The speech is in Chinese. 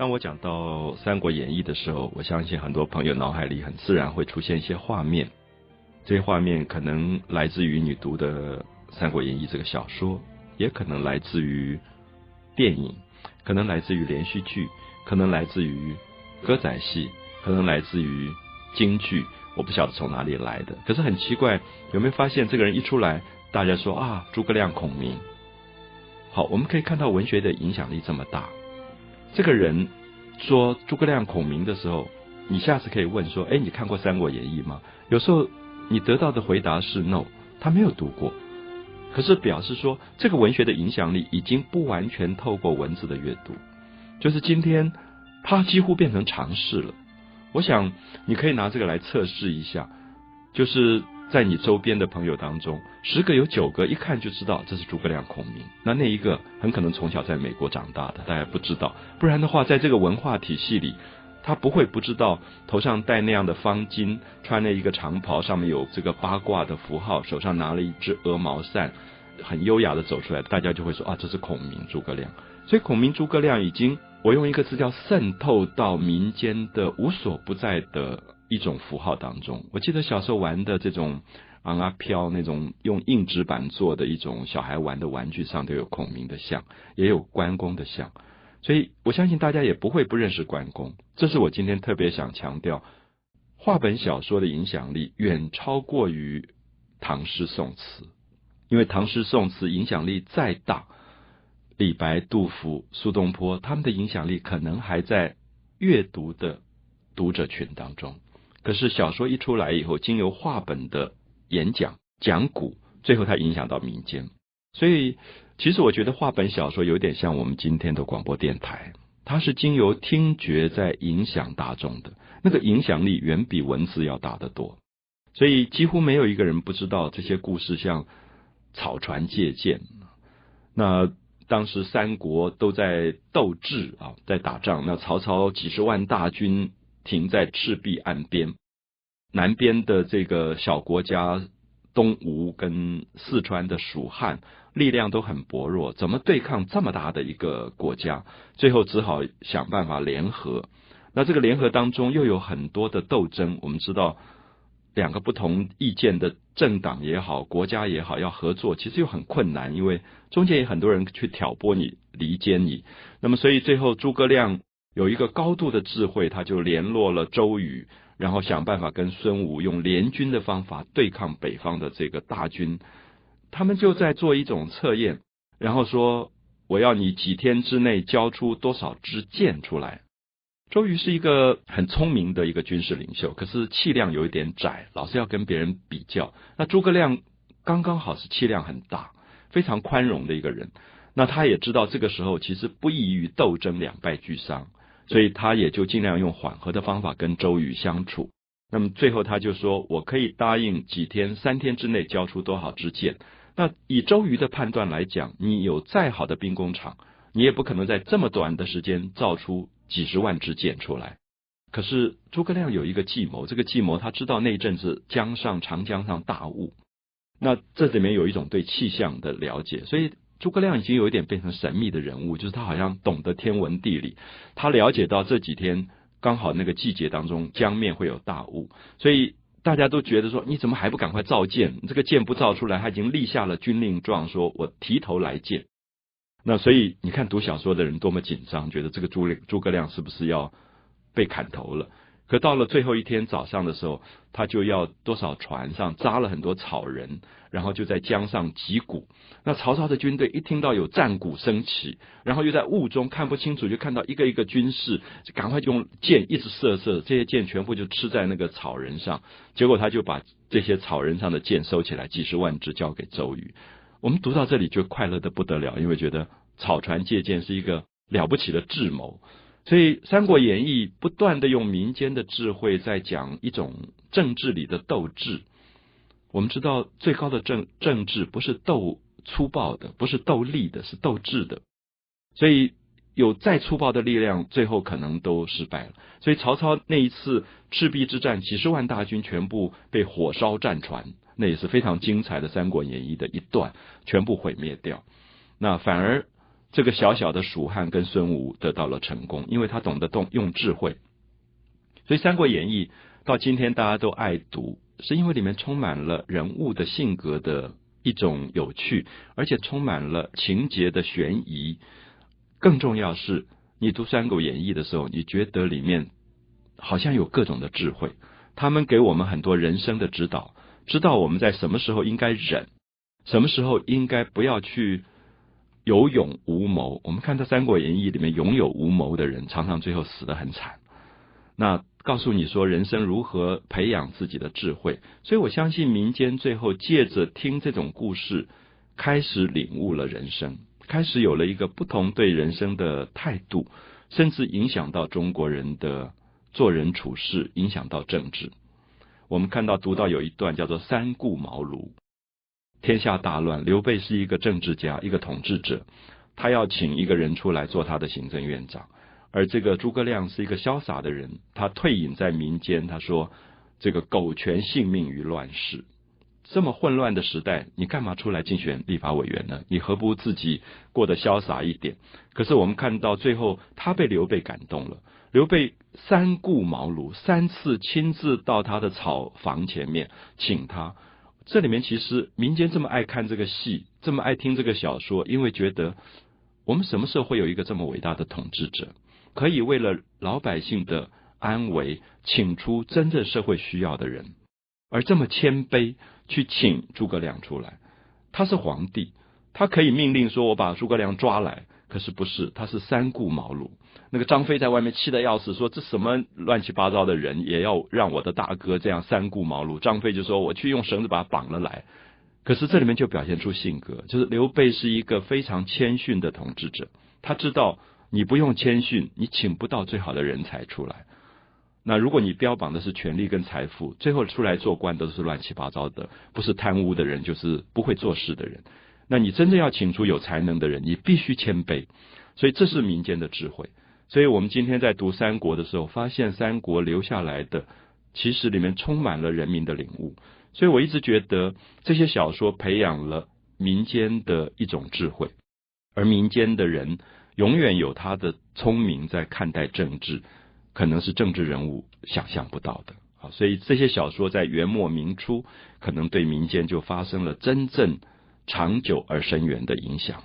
当我讲到《三国演义》的时候，我相信很多朋友脑海里很自然会出现一些画面，这些画面可能来自于你读的《三国演义》这个小说，也可能来自于电影，可能来自于连续剧，可能来自于歌仔戏，可能来自于京剧，我不晓得从哪里来的。可是很奇怪，有没有发现这个人一出来，大家说啊，诸葛亮、孔明。好，我们可以看到文学的影响力这么大。这个人说诸葛亮、孔明的时候，你下次可以问说：“哎，你看过《三国演义》吗？”有时候你得到的回答是 “no”，他没有读过。可是表示说，这个文学的影响力已经不完全透过文字的阅读，就是今天他几乎变成常识了。我想你可以拿这个来测试一下，就是。在你周边的朋友当中，十个有九个一看就知道这是诸葛亮、孔明。那那一个很可能从小在美国长大的，大家不知道。不然的话，在这个文化体系里，他不会不知道头上戴那样的方巾，穿了一个长袍，上面有这个八卦的符号，手上拿了一只鹅毛扇，很优雅的走出来，大家就会说啊，这是孔明、诸葛亮。所以，孔明、诸葛亮已经，我用一个字叫渗透到民间的无所不在的。一种符号当中，我记得小时候玩的这种昂啊飘那种用硬纸板做的一种小孩玩的玩具上都有孔明的像，也有关公的像，所以我相信大家也不会不认识关公。这是我今天特别想强调，话本小说的影响力远超过于唐诗宋词，因为唐诗宋词影响力再大，李白、杜甫、苏东坡他们的影响力可能还在阅读的读者群当中。可是小说一出来以后，经由话本的演讲讲古，最后它影响到民间。所以，其实我觉得话本小说有点像我们今天的广播电台，它是经由听觉在影响大众的，那个影响力远比文字要大得多。所以，几乎没有一个人不知道这些故事，像草船借箭。那当时三国都在斗智啊，在打仗。那曹操几十万大军。停在赤壁岸边，南边的这个小国家东吴跟四川的蜀汉力量都很薄弱，怎么对抗这么大的一个国家？最后只好想办法联合。那这个联合当中又有很多的斗争。我们知道，两个不同意见的政党也好，国家也好，要合作其实又很困难，因为中间有很多人去挑拨你、离间你。那么，所以最后诸葛亮。有一个高度的智慧，他就联络了周瑜，然后想办法跟孙武用联军的方法对抗北方的这个大军。他们就在做一种测验，然后说：“我要你几天之内交出多少支箭出来。”周瑜是一个很聪明的一个军事领袖，可是气量有一点窄，老是要跟别人比较。那诸葛亮刚刚好是气量很大，非常宽容的一个人。那他也知道这个时候其实不宜于斗争，两败俱伤。所以他也就尽量用缓和的方法跟周瑜相处。那么最后他就说：“我可以答应几天、三天之内交出多少支箭。”那以周瑜的判断来讲，你有再好的兵工厂，你也不可能在这么短的时间造出几十万支箭出来。可是诸葛亮有一个计谋，这个计谋他知道那阵子江上长江上大雾，那这里面有一种对气象的了解，所以。诸葛亮已经有一点变成神秘的人物，就是他好像懂得天文地理，他了解到这几天刚好那个季节当中江面会有大雾，所以大家都觉得说你怎么还不赶快造箭？这个箭不造出来，他已经立下了军令状，说我提头来见。那所以你看读小说的人多么紧张，觉得这个诸诸葛亮是不是要被砍头了？可到了最后一天早上的时候，他就要多少船上扎了很多草人，然后就在江上击鼓。那曹操的军队一听到有战鼓升起，然后又在雾中看不清楚，就看到一个一个军士，赶快就用箭一直射射，这些箭全部就吃在那个草人上。结果他就把这些草人上的箭收起来，几十万支交给周瑜。我们读到这里就快乐的不得了，因为觉得草船借箭是一个了不起的智谋。所以《三国演义》不断的用民间的智慧在讲一种政治里的斗志。我们知道，最高的政政治不是斗粗暴的，不是斗力的，是斗智的。所以有再粗暴的力量，最后可能都失败了。所以曹操那一次赤壁之战，几十万大军全部被火烧战船，那也是非常精彩的《三国演义》的一段，全部毁灭掉。那反而。这个小小的蜀汉跟孙吴得到了成功，因为他懂得动用智慧。所以《三国演义》到今天大家都爱读，是因为里面充满了人物的性格的一种有趣，而且充满了情节的悬疑。更重要是，你读《三国演义》的时候，你觉得里面好像有各种的智慧，他们给我们很多人生的指导，知道我们在什么时候应该忍，什么时候应该不要去。有勇无谋，我们看到《三国演义》里面勇有无谋的人，常常最后死得很惨。那告诉你说，人生如何培养自己的智慧？所以我相信民间最后借着听这种故事，开始领悟了人生，开始有了一个不同对人生的态度，甚至影响到中国人的做人处事，影响到政治。我们看到读到有一段叫做“三顾茅庐”。天下大乱，刘备是一个政治家，一个统治者，他要请一个人出来做他的行政院长。而这个诸葛亮是一个潇洒的人，他退隐在民间。他说：“这个苟全性命于乱世，这么混乱的时代，你干嘛出来竞选立法委员呢？你何不自己过得潇洒一点？”可是我们看到最后，他被刘备感动了。刘备三顾茅庐，三次亲自到他的草房前面请他。这里面其实民间这么爱看这个戏，这么爱听这个小说，因为觉得我们什么时候会有一个这么伟大的统治者，可以为了老百姓的安危，请出真正社会需要的人，而这么谦卑去请诸葛亮出来。他是皇帝，他可以命令说：“我把诸葛亮抓来。”可是不是，他是三顾茅庐。那个张飞在外面气得要死，说这什么乱七八糟的人，也要让我的大哥这样三顾茅庐。张飞就说：“我去用绳子把他绑了来。”可是这里面就表现出性格，就是刘备是一个非常谦逊的统治者。他知道你不用谦逊，你请不到最好的人才出来。那如果你标榜的是权力跟财富，最后出来做官都是乱七八糟的，不是贪污的人，就是不会做事的人。那你真正要请出有才能的人，你必须谦卑，所以这是民间的智慧。所以我们今天在读三国的时候，发现三国留下来的其实里面充满了人民的领悟。所以我一直觉得这些小说培养了民间的一种智慧，而民间的人永远有他的聪明在看待政治，可能是政治人物想象不到的啊。所以这些小说在元末明初，可能对民间就发生了真正。长久而深远的影响。